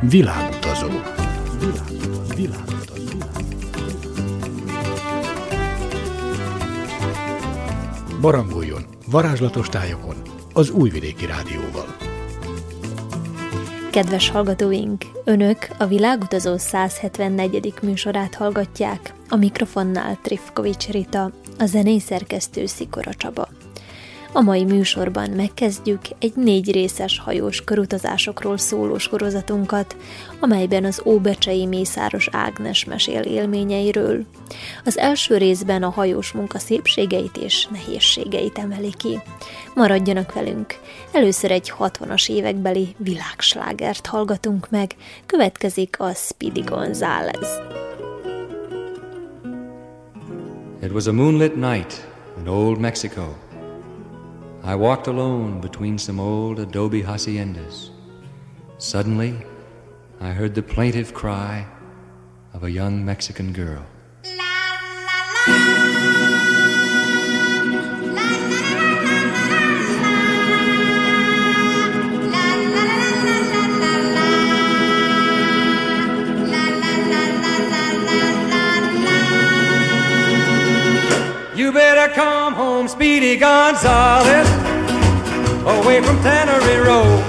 Világutazó. Világutazó. Világutazó. Barangoljon varázslatos tájokon az Újvidéki Rádióval. Kedves hallgatóink, Önök a Világutazó 174. műsorát hallgatják, a mikrofonnál Trifkovics Rita, a zenészerkesztő Szikora Csaba. A mai műsorban megkezdjük egy négy részes hajós körutazásokról szóló sorozatunkat, amelyben az Óbecsei Mészáros Ágnes mesél élményeiről. Az első részben a hajós munka szépségeit és nehézségeit emeli ki. Maradjanak velünk! Először egy 60-as évekbeli világslágert hallgatunk meg, következik a Speedy González. It was a moonlit night in old Mexico. I walked alone between some old adobe haciendas. Suddenly, I heard the plaintive cry of a young Mexican girl. Speedy Gonzales, away from Tannery Road.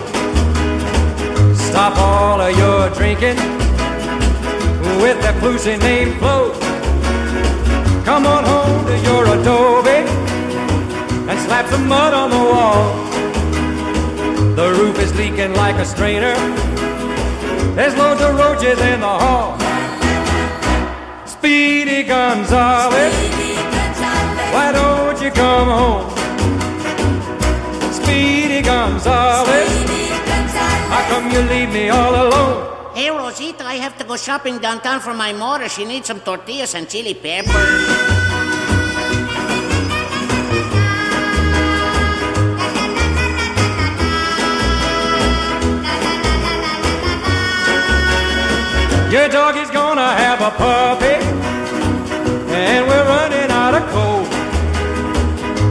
Stop all of your drinking with that flusy name Flo. Come on home to your adobe and slap some mud on the wall. The roof is leaking like a strainer. There's loads of roaches in the hall. Speedy Gonzales. Why don't you come home? Speedy Gonzales. How come you leave me all alone? Hey, Rosita, I have to go shopping downtown for my mother. She needs some tortillas and chili pepper. Your dog is gonna have a puppy, and we're running out of coal.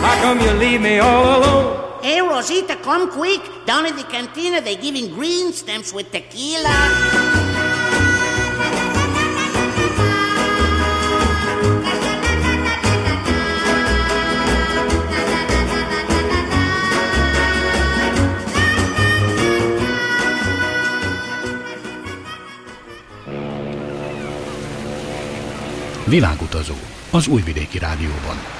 how come you leave me all alone? Hey, Rosita, come quick. Down in the cantina, they're giving green stamps with tequila. Világutazó az Újvidéki Rádióban.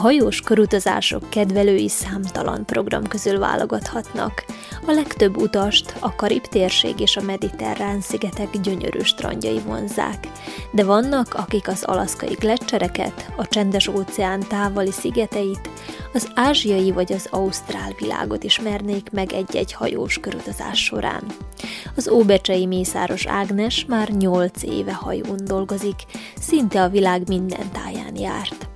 Hajós körutazások kedvelői számtalan program közül válogathatnak. A legtöbb utast a Karib térség és a mediterrán szigetek gyönyörű strandjai vonzák, de vannak, akik az alaszkai gletszereket, a csendes óceán távoli szigeteit, az ázsiai vagy az ausztrál világot ismernék meg egy-egy hajós körutazás során. Az óbecsei Mészáros Ágnes már nyolc éve hajón dolgozik, szinte a világ minden táján járt.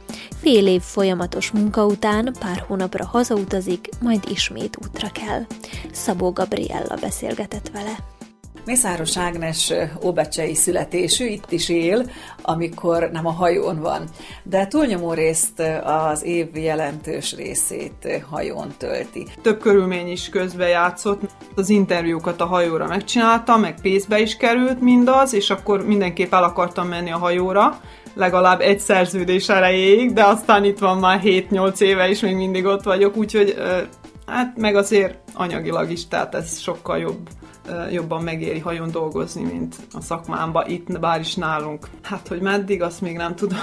Fél év folyamatos munka után pár hónapra hazautazik, majd ismét útra kell. Szabó Gabriella beszélgetett vele. Mészáros Ágnes óbecsei születésű, itt is él, amikor nem a hajón van. De túlnyomó részt az év jelentős részét hajón tölti. Több körülmény is közbe játszott. Az interjúkat a hajóra megcsináltam, meg pénzbe is került mindaz, és akkor mindenképp el akartam menni a hajóra, legalább egy szerződés erejéig, de aztán itt van már 7-8 éve, és még mindig ott vagyok, úgyhogy hát meg azért anyagilag is, tehát ez sokkal jobb jobban megéri hajón dolgozni, mint a szakmámba, itt bár is nálunk. Hát, hogy meddig, azt még nem tudom.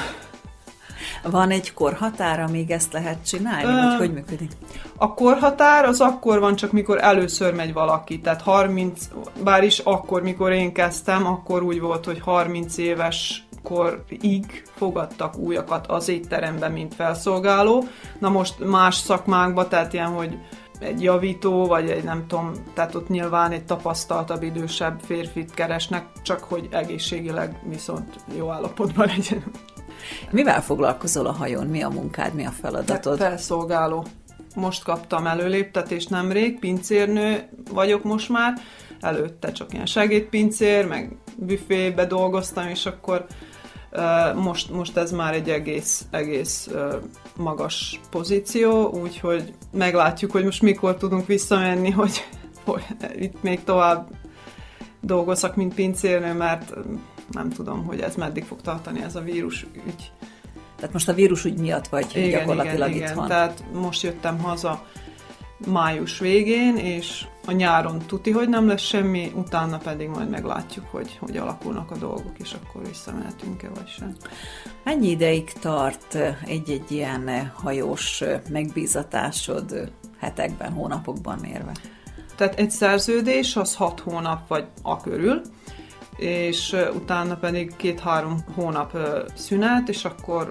Van egy korhatár, amíg ezt lehet csinálni, uh, vagy hogy működik? A korhatár az akkor van, csak mikor először megy valaki. Tehát 30, bár is akkor, mikor én kezdtem, akkor úgy volt, hogy 30 éves korig fogadtak újakat az étteremben, mint felszolgáló. Na most más szakmákban, tehát ilyen, hogy egy javító, vagy egy nem tudom, tehát ott nyilván egy tapasztaltabb, idősebb férfit keresnek, csak hogy egészségileg viszont jó állapotban legyen. Mivel foglalkozol a hajón? Mi a munkád, mi a feladatod? Felszolgáló. Most kaptam előléptetést nemrég, pincérnő vagyok most már, előtte csak ilyen segédpincér, meg büfébe dolgoztam, és akkor most, most ez már egy egész, egész magas pozíció, úgyhogy meglátjuk, hogy most mikor tudunk visszamenni, hogy, hogy itt még tovább dolgozak, mint pincérnő, mert nem tudom, hogy ez meddig fog tartani ez a vírus ügy. Tehát most a vírus ügy miatt vagy igen, gyakorlatilag igen, itt igen. Tehát most jöttem haza május végén, és a nyáron tuti, hogy nem lesz semmi, utána pedig majd meglátjuk, hogy hogy alakulnak a dolgok, és akkor visszamehetünk-e vagy sem. Mennyi ideig tart egy-egy ilyen hajós megbízatásod hetekben, hónapokban mérve? Tehát egy szerződés az hat hónap vagy a körül, és utána pedig két-három hónap szünet, és akkor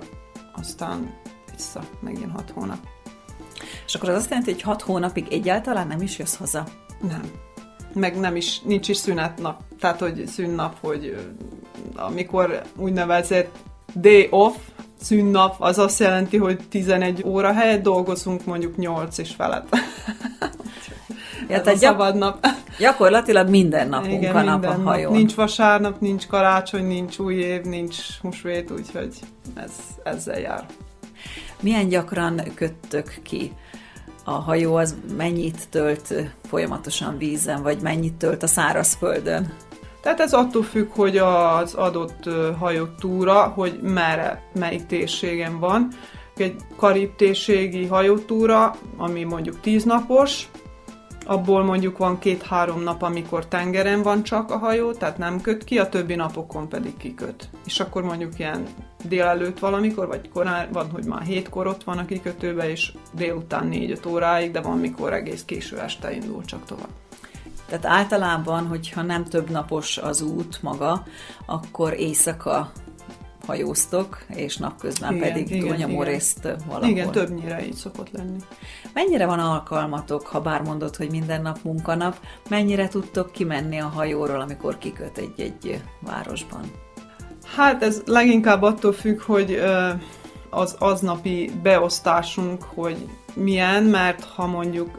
aztán vissza megint hat hónap. És akkor az azt jelenti, hogy hat hónapig egyáltalán nem is jössz haza? Nem. Meg nem is, nincs is szünetnap. Tehát, hogy szünnap, hogy amikor úgynevezett day off, szünnap, az azt jelenti, hogy 11 óra helyett dolgozunk mondjuk 8 és felett. Ja, Ez tehát a szabad nap. Gyakorlatilag minden nap Igen, a hajón. Nap. Nincs vasárnap, nincs karácsony, nincs új év, nincs húsvét, úgyhogy ez, ezzel jár. Milyen gyakran köttök ki? A hajó az mennyit tölt folyamatosan vízen, vagy mennyit tölt a szárazföldön? Tehát ez attól függ, hogy az adott hajótúra, hogy merre, melyik térségen van. Egy karib térségi hajótúra, ami mondjuk 10 napos, abból mondjuk van két-három nap, amikor tengeren van csak a hajó, tehát nem köt ki, a többi napokon pedig kiköt. És akkor mondjuk ilyen délelőtt valamikor, vagy korán, van, hogy már hétkor ott van a kikötőbe, és délután négy-öt óráig, de van, mikor egész késő este indul csak tovább. Tehát általában, hogyha nem több napos az út maga, akkor éjszaka hajóztok, és napközben igen, pedig igen, túlnyomó igen. részt valahol. Igen, többnyire így szokott lenni. Mennyire van alkalmatok, ha bár mondod, hogy minden nap munkanap, mennyire tudtok kimenni a hajóról, amikor kiköt egy-egy városban? Hát ez leginkább attól függ, hogy az aznapi beosztásunk, hogy milyen, mert ha mondjuk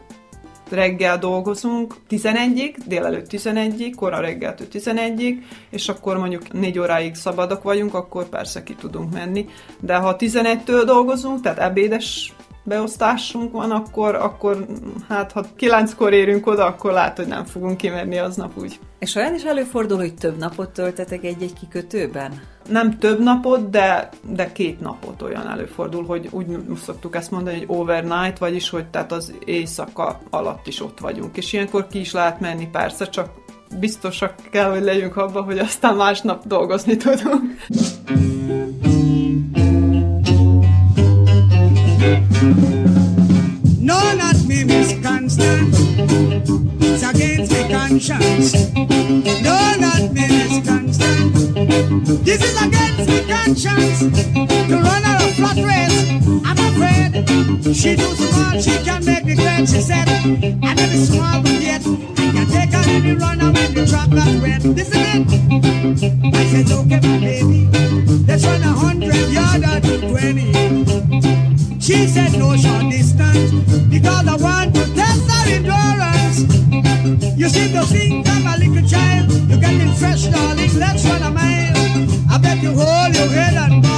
reggel dolgozunk 11-ig, délelőtt 11-ig, kora reggeltől 11-ig, és akkor mondjuk 4 óráig szabadok vagyunk, akkor persze ki tudunk menni. De ha 11-től dolgozunk, tehát ebédes beosztásunk van, akkor, akkor hát ha kilenckor érünk oda, akkor lehet, hogy nem fogunk kimenni aznap úgy. És olyan is előfordul, hogy több napot töltetek egy-egy kikötőben? Nem több napot, de, de két napot olyan előfordul, hogy úgy szoktuk ezt mondani, hogy overnight, vagyis hogy tehát az éjszaka alatt is ott vagyunk. És ilyenkor ki is lehet menni, persze, csak biztosak kell, hogy legyünk abban, hogy aztán másnap dolgozni tudunk. No, not me, Miss Constant. It's against my conscience. No, not me, Miss Constant. This is against my conscience. To run out of flat race, I'm afraid. She too small, she can make the grade. She said, I never small but yet. I can take her any runner when the track got wet. This is it. I said, okay, my baby. Let's run a hundred yard two twenty. She said no short distance because I want to test her endurance. You see the thing, I'm a little child. You getting fresh, darling. Let's run a mile. I bet you hold your head and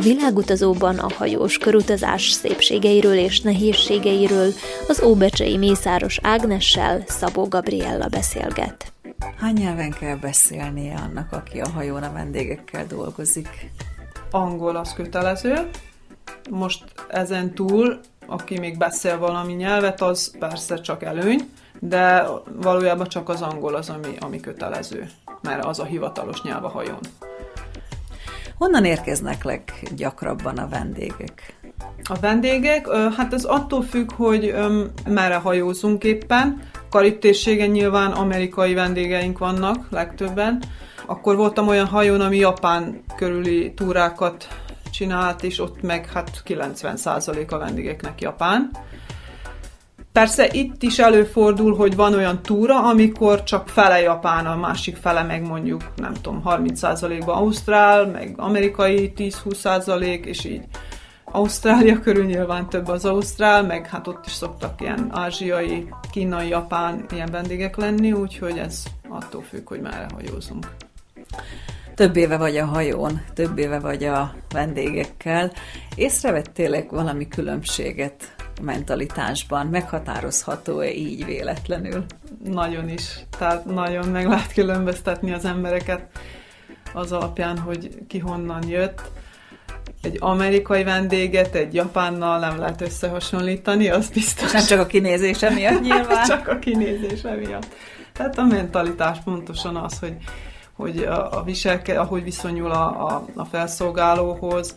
világutazóban a hajós körutazás szépségeiről és nehézségeiről az Óbecsei Mészáros Ágnessel Szabó Gabriella beszélget. Hány nyelven kell beszélnie annak, aki a hajón a vendégekkel dolgozik? Angol az kötelező. Most ezen túl, aki még beszél valami nyelvet, az persze csak előny, de valójában csak az angol az, ami, ami kötelező, mert az a hivatalos nyelv a hajón. Honnan érkeznek leggyakrabban a vendégek? A vendégek, hát ez attól függ, hogy merre hajózunk éppen. Karib nyilván amerikai vendégeink vannak legtöbben. Akkor voltam olyan hajón, ami Japán körüli túrákat csinált, és ott meg hát 90% a vendégeknek Japán. Persze itt is előfordul, hogy van olyan túra, amikor csak fele Japán, a másik fele meg mondjuk, nem tudom, 30%-ban Ausztrál, meg amerikai 10-20%, és így Ausztrália körül nyilván több az Ausztrál, meg hát ott is szoktak ilyen ázsiai, kínai, japán ilyen vendégek lenni, úgyhogy ez attól függ, hogy merre hajózunk. Több éve vagy a hajón, több éve vagy a vendégekkel. Észrevettél valami különbséget mentalitásban? Meghatározható-e így véletlenül? Nagyon is. Tehát nagyon meg lehet különböztetni az embereket az alapján, hogy ki honnan jött egy amerikai vendéget egy japánnal nem lehet összehasonlítani, az biztos. Nem csak a kinézése miatt nyilván. csak a kinézése miatt. Tehát a mentalitás pontosan az, hogy, hogy a, a viselke, ahogy viszonyul a, a, a felszolgálóhoz,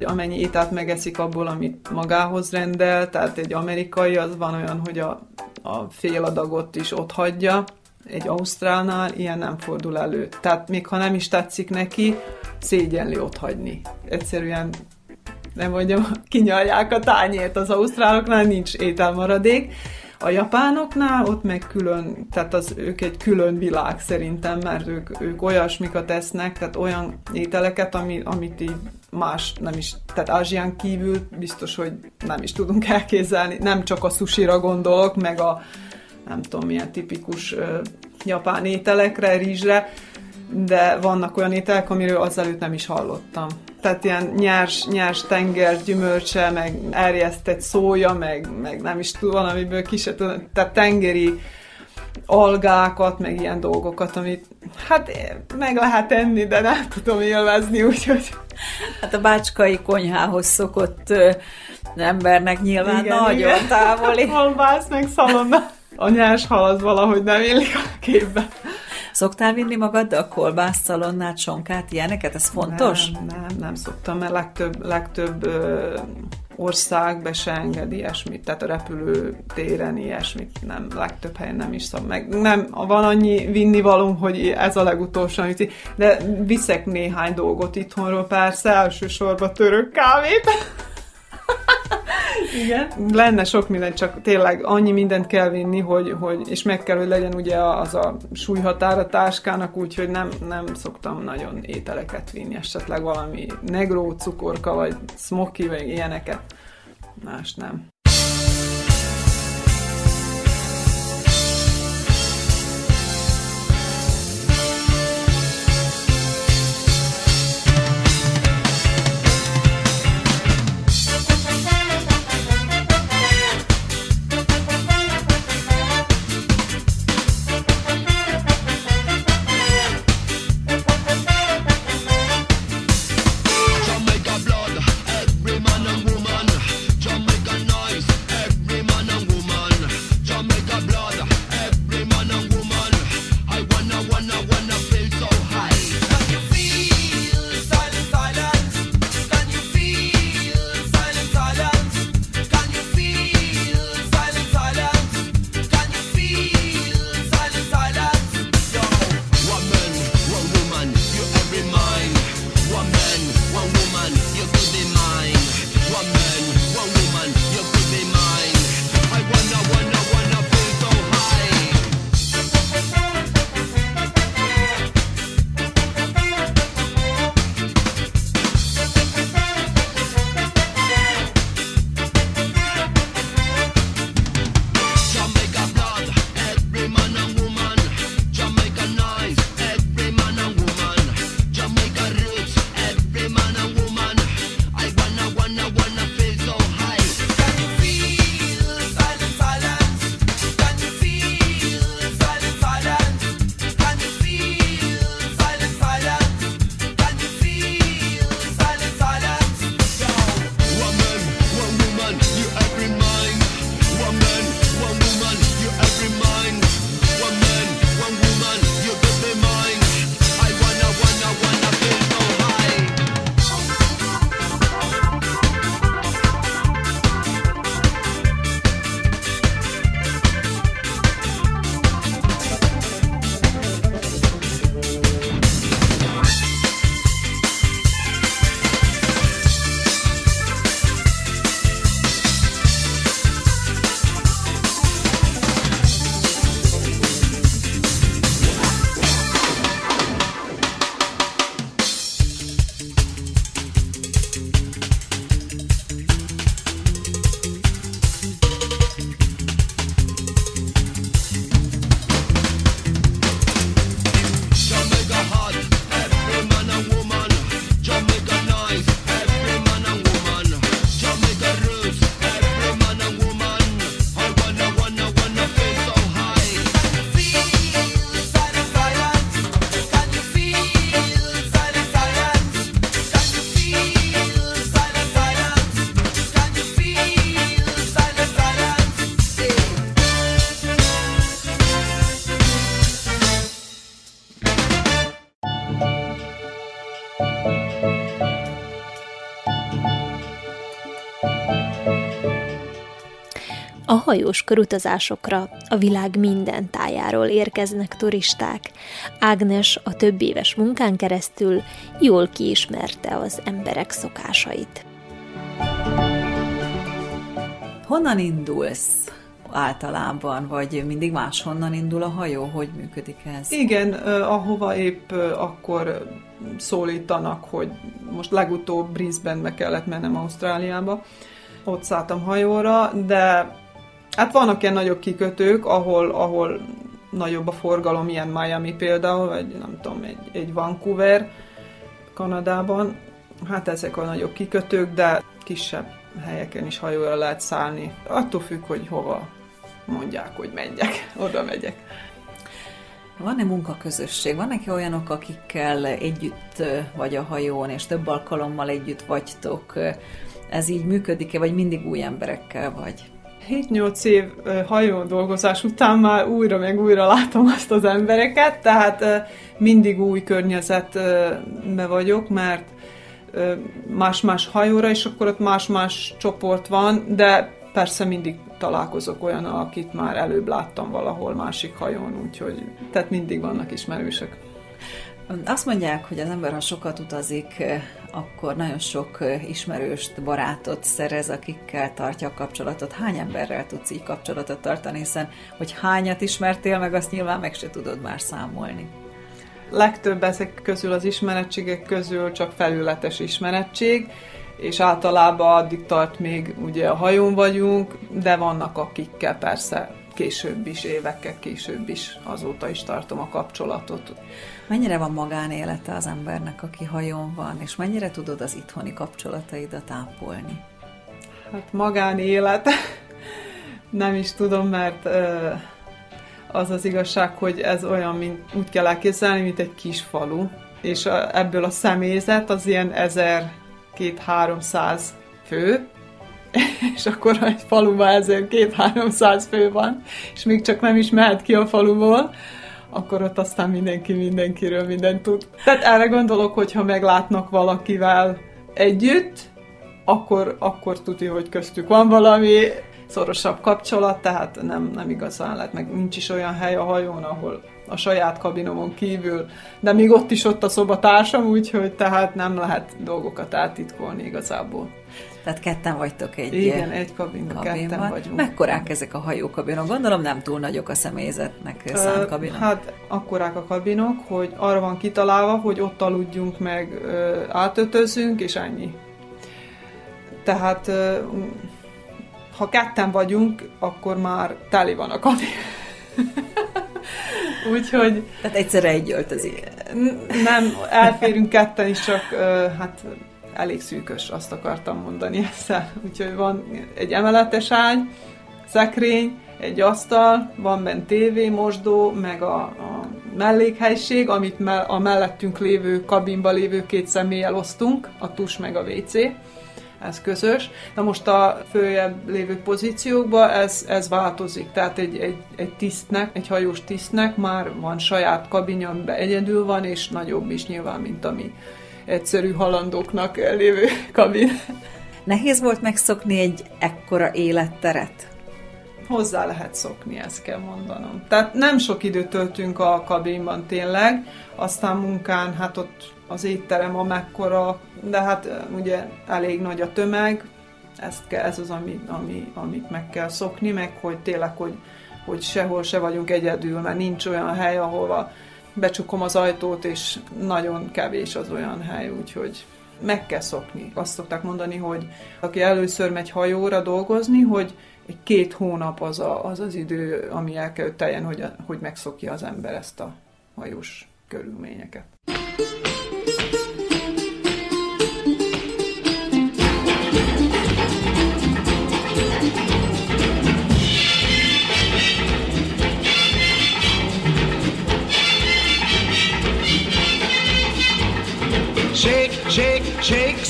amennyi ételt megeszik abból, amit magához rendel, tehát egy amerikai az van olyan, hogy a, a fél adagot is ott hagyja, egy ausztrálnál ilyen nem fordul elő. Tehát még ha nem is tetszik neki, szégyenli ott hagyni. Egyszerűen nem mondjam, kinyalják a tányért az ausztráloknál, nincs ételmaradék. A japánoknál ott meg külön, tehát az ők egy külön világ szerintem, mert ők, ők olyasmikat tesznek, tehát olyan ételeket, ami, amit így más nem is, tehát Ázsián kívül biztos, hogy nem is tudunk elképzelni. Nem csak a sushira gondolok, meg a nem tudom milyen tipikus uh, japán ételekre, rizsre, de vannak olyan ételek, amiről azelőtt nem is hallottam. Tehát ilyen nyers, nyers tenger gyümölcse, meg erjesztett szója, meg, meg nem is tudom, valamiből ki se tudom, tehát tengeri algákat, meg ilyen dolgokat, amit hát meg lehet enni, de nem tudom élvezni, úgyhogy... Hát a bácskai konyhához szokott embernek nyilván igen, nagyon igen. távoli. Halvász, meg szalonna. A nyers hal az valahogy nem illik a képbe. Szoktál vinni magaddal kolbászt, szalonnát, sonkát, ilyeneket? Ez fontos? Nem, nem, nem szoktam, mert legtöbb, legtöbb ö, ország be se enged ilyesmit, tehát a repülőtéren ilyesmit nem, legtöbb helyen nem is szab. Meg nem, van annyi vinni való, hogy ez a legutolsó, amit, de viszek néhány dolgot itthonról, persze, elsősorban török kávét. Igen. Lenne sok minden, csak tényleg annyi mindent kell vinni, hogy, hogy és meg kell, hogy legyen ugye az a súlyhatár a táskának, úgyhogy nem, nem szoktam nagyon ételeket vinni, esetleg valami negró cukorka, vagy smoky, vagy ilyeneket. Más nem. Hajós körutazásokra a világ minden tájáról érkeznek turisták. Ágnes a több éves munkán keresztül jól kiismerte az emberek szokásait. Honnan indulsz általában, vagy mindig máshonnan indul a hajó? Hogy működik ez? Igen, ahova épp akkor szólítanak, hogy most legutóbb Brisbane-be kellett mennem Ausztráliába. Ott szálltam hajóra, de hát vannak ilyen nagyobb kikötők, ahol, ahol nagyobb a forgalom, ilyen Miami például, vagy nem tudom, egy, egy Vancouver Kanadában. Hát ezek a nagyobb kikötők, de kisebb helyeken is hajóra lehet szállni. Attól függ, hogy hova mondják, hogy menjek, oda megyek. Van-e munkaközösség? Vannak-e olyanok, akikkel együtt vagy a hajón, és több alkalommal együtt vagytok? Ez így működik-e, vagy mindig új emberekkel vagy? 7-8 év hajón dolgozás után már újra meg újra látom azt az embereket, tehát mindig új környezetbe vagyok, mert más-más hajóra, és akkor ott más-más csoport van, de persze mindig találkozok olyan, akit már előbb láttam valahol másik hajón, úgyhogy tehát mindig vannak ismerősök. Azt mondják, hogy az ember, ha sokat utazik, akkor nagyon sok ismerőst, barátot szerez, akikkel tartja a kapcsolatot. Hány emberrel tudsz így kapcsolatot tartani, hiszen hogy hányat ismertél meg, azt nyilván meg se tudod már számolni. Legtöbb ezek közül az ismerettségek közül csak felületes ismerettség, és általában addig tart még ugye a hajón vagyunk, de vannak akikkel persze később is, évekkel később is, azóta is tartom a kapcsolatot. Mennyire van magánélete az embernek, aki hajón van, és mennyire tudod az itthoni kapcsolataidat ápolni? Hát magánélet, nem is tudom, mert az az igazság, hogy ez olyan, mint úgy kell elképzelni, mint egy kis falu, és ebből a személyzet az ilyen ezer két-háromszáz fő, és akkor egy faluban ezért két-háromszáz fő van, és még csak nem is mehet ki a faluból, akkor ott aztán mindenki mindenkiről mindent tud. Tehát erre gondolok, hogy ha meglátnak valakivel együtt, akkor, akkor tudja, hogy köztük van valami szorosabb kapcsolat, tehát nem, nem igazán lehet, meg nincs is olyan hely a hajón, ahol a saját kabinomon kívül, de még ott is ott a szobatársam, úgyhogy tehát nem lehet dolgokat átitkolni igazából. Tehát ketten vagytok egy Igen, egy kabinban, kabinban. ketten vagyunk. Mekkorák ezek a hajókabinok? Gondolom nem túl nagyok a személyzetnek szánt kabinok. Hát akkorák a kabinok, hogy arra van kitalálva, hogy ott aludjunk meg, átötözünk, és ennyi. Tehát ha ketten vagyunk, akkor már teli van a kabin. Úgyhogy... Tehát egyszerre egy öltözik. Nem, elférünk ketten is, csak hát elég szűkös, azt akartam mondani ezzel. Úgyhogy van egy emeletes ágy, szekrény, egy asztal, van bent tévé, mosdó, meg a, a mellékhelység, amit me, a mellettünk lévő kabinba lévő két személlyel osztunk, a tus meg a WC ez közös. Na most a följebb lévő pozíciókban ez, ez változik, tehát egy, egy, egy tisztnek, egy hajós tisztnek már van saját kabinja, amiben egyedül van, és nagyobb is nyilván, mint ami egyszerű halandóknak lévő kabin. Nehéz volt megszokni egy ekkora életteret? Hozzá lehet szokni, ezt kell mondanom. Tehát nem sok időt töltünk a kabinban tényleg, aztán munkán, hát ott az étterem amekkora, de hát ugye elég nagy a tömeg, ezt kell, ez az, ami, ami, amit meg kell szokni, meg hogy tényleg, hogy, hogy sehol se vagyunk egyedül, mert nincs olyan hely, ahova becsukom az ajtót, és nagyon kevés az olyan hely, úgyhogy meg kell szokni. Azt szokták mondani, hogy aki először megy hajóra dolgozni, hogy egy két hónap az, a, az az idő, ami el kell teljen, hogy, hogy megszokja az ember ezt a hajós körülményeket.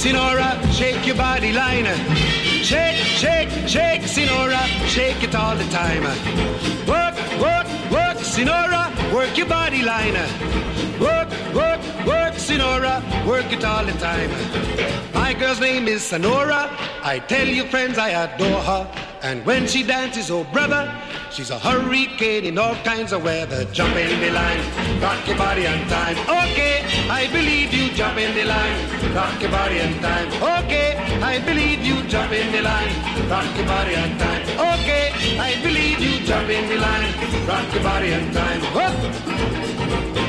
Sinora, shake your body line. Shake, shake, shake, Sinora, shake it all the time. Work, work, work, Sinora, work your body line. Work, work, work, Sinora, work it all the time. My girl's name is Sonora. I tell you, friends, I adore her. And when she dances, oh brother, she's a hurricane in all kinds of weather. Jump in the line, rock your body on time. Okay, I believe you. Jump in the line, rock your body on time. Okay, I believe you. Jump in the line, rock your body on time. Okay, I believe you. Jump in the line, rock your body on time.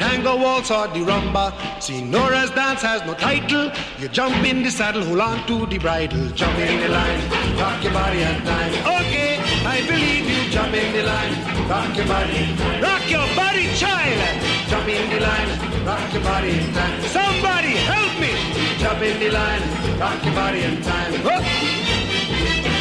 tango waltz or the rumba. Senora's dance has no title. You jump in the saddle, hold on to the bridle, jump in the line, rock your body and time. Okay, I believe you. Jump in the line, rock your body, rock your body, child. Jump in the line, rock your body in time. Somebody help me. Jump in the line, rock your body in time.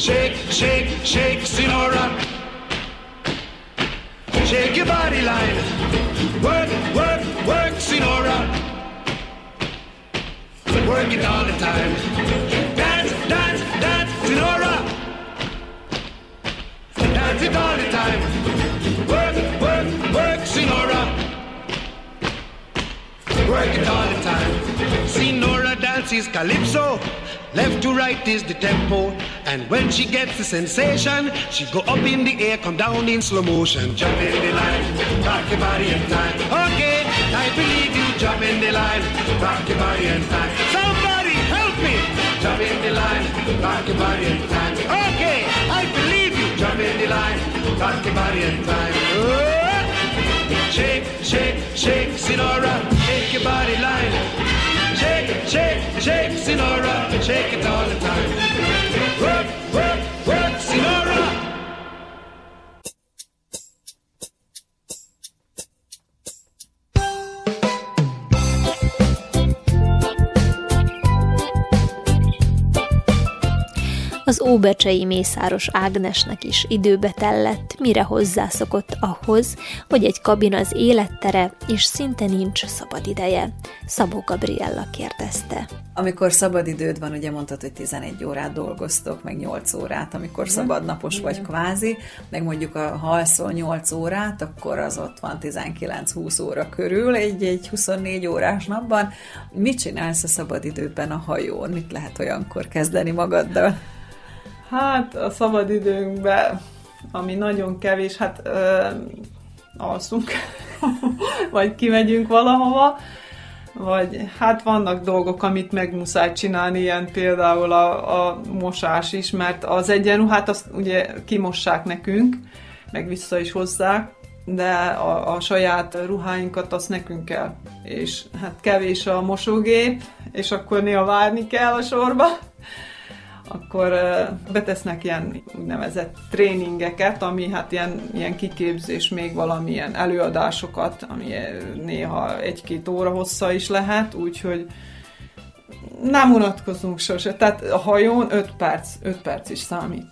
Shake, shake, shake, Sinora. Shake your body line. Work, work, work, Sinora. Work it all the time. Dance, dance, dance, Sinora. Dance it all the time. Work, work, work, Sinora. Work it all the time. Sinora dances calypso. Left to right is the tempo. And when she gets the sensation, she go up in the air, come down in slow motion. Jump in the line, rock your body in time. Okay, I believe you. Jump in the line, rock your body in time. Somebody help me. Jump in the line, rock your body in time. Okay, I believe you. Jump in the line, rock your body in time. Oh. Shake, shake, shake, Sinora, shake your body line. Shake, shake, shake, Sinora, shake it all the time. Work, work, Az óbecsei mészáros Ágnesnek is időbe tellett, mire hozzászokott ahhoz, hogy egy kabin az élettere, és szinte nincs szabad ideje. Szabó Gabriella kérdezte. Amikor szabadidőd van, ugye mondtad, hogy 11 órát dolgoztok, meg 8 órát, amikor szabadnapos vagy kvázi, meg mondjuk a ha alszol 8 órát, akkor az ott van 19-20 óra körül, egy, egy 24 órás napban. Mit csinálsz a szabadidőben a hajón? Mit lehet olyankor kezdeni magaddal? Hát a szabadidőnkben, ami nagyon kevés, hát ö, alszunk, vagy kimegyünk valahova, vagy hát vannak dolgok, amit meg muszáj csinálni, ilyen például a, a mosás is, mert az egyenruhát azt ugye kimossák nekünk, meg vissza is hozzák, de a, a saját ruháinkat azt nekünk kell. És hát kevés a mosógép, és akkor néha várni kell a sorba, akkor betesznek ilyen úgynevezett tréningeket, ami hát ilyen, ilyen kiképzés, még valamilyen előadásokat, ami néha egy-két óra hossza is lehet, úgyhogy nem unatkozunk sose. Tehát a hajón 5 perc, 5 perc is számít.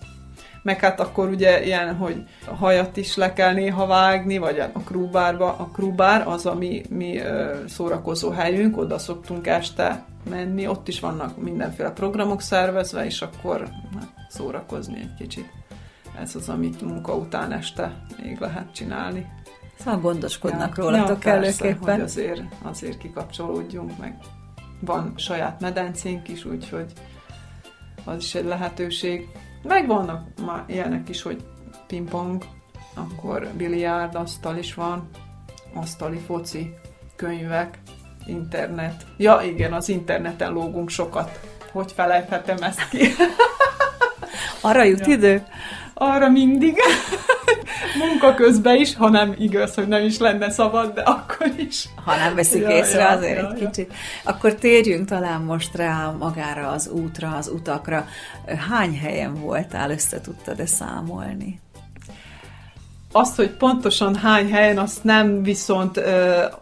Meg hát akkor ugye ilyen, hogy a hajat is le kell néha vágni, vagy a krúbárba. A krúbár az a mi, mi szórakozó helyünk, oda szoktunk este menni, ott is vannak mindenféle programok szervezve, és akkor szórakozni egy kicsit. Ez az, amit munka után este még lehet csinálni. Szóval gondoskodnak rólatok persze, előképpen. hogy azért, azért kikapcsolódjunk meg. van saját medencénk is, úgyhogy az is egy lehetőség. Meg vannak már ilyenek is, hogy pingpong, akkor biliárd, asztal is van, asztali foci, könyvek, internet. Ja, igen, az interneten lógunk sokat. Hogy felejthetem ezt ki? Arra jut ja. idő? Arra mindig. Munka közben is, ha nem igaz, hogy nem is lenne szabad, de akkor is. Ha nem veszik ja, észre ja, azért ja, egy ja. kicsit. Akkor térjünk talán most rá magára az útra, az utakra. Hány helyen voltál, össze tudtad-e számolni? Azt, hogy pontosan hány helyen, azt nem, viszont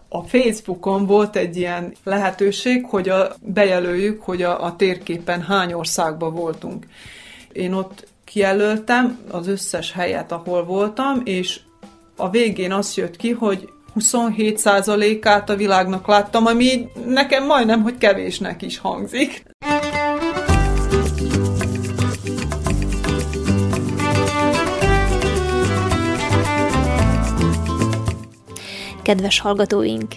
a Facebookon volt egy ilyen lehetőség, hogy a, bejelöljük, hogy a, a térképen hány országban voltunk. Én ott kijelöltem az összes helyet, ahol voltam, és a végén az jött ki, hogy 27%-át a világnak láttam, ami nekem majdnem, hogy kevésnek is hangzik. Kedves hallgatóink,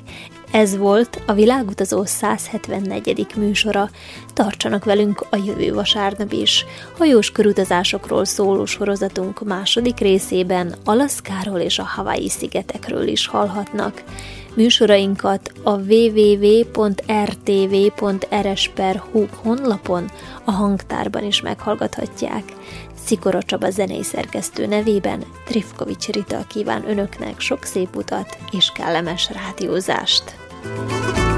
ez volt a Világutazó 174. műsora. Tartsanak velünk a jövő vasárnap is. Hajós körutazásokról szóló sorozatunk második részében Alaszkáról és a Hawaii szigetekről is hallhatnak. Műsorainkat a www.rtv.rs.hu honlapon a hangtárban is meghallgathatják. Szikora Csaba zenei szerkesztő nevében Trifkovics Rita kíván önöknek sok szép utat és kellemes rádiózást. thank you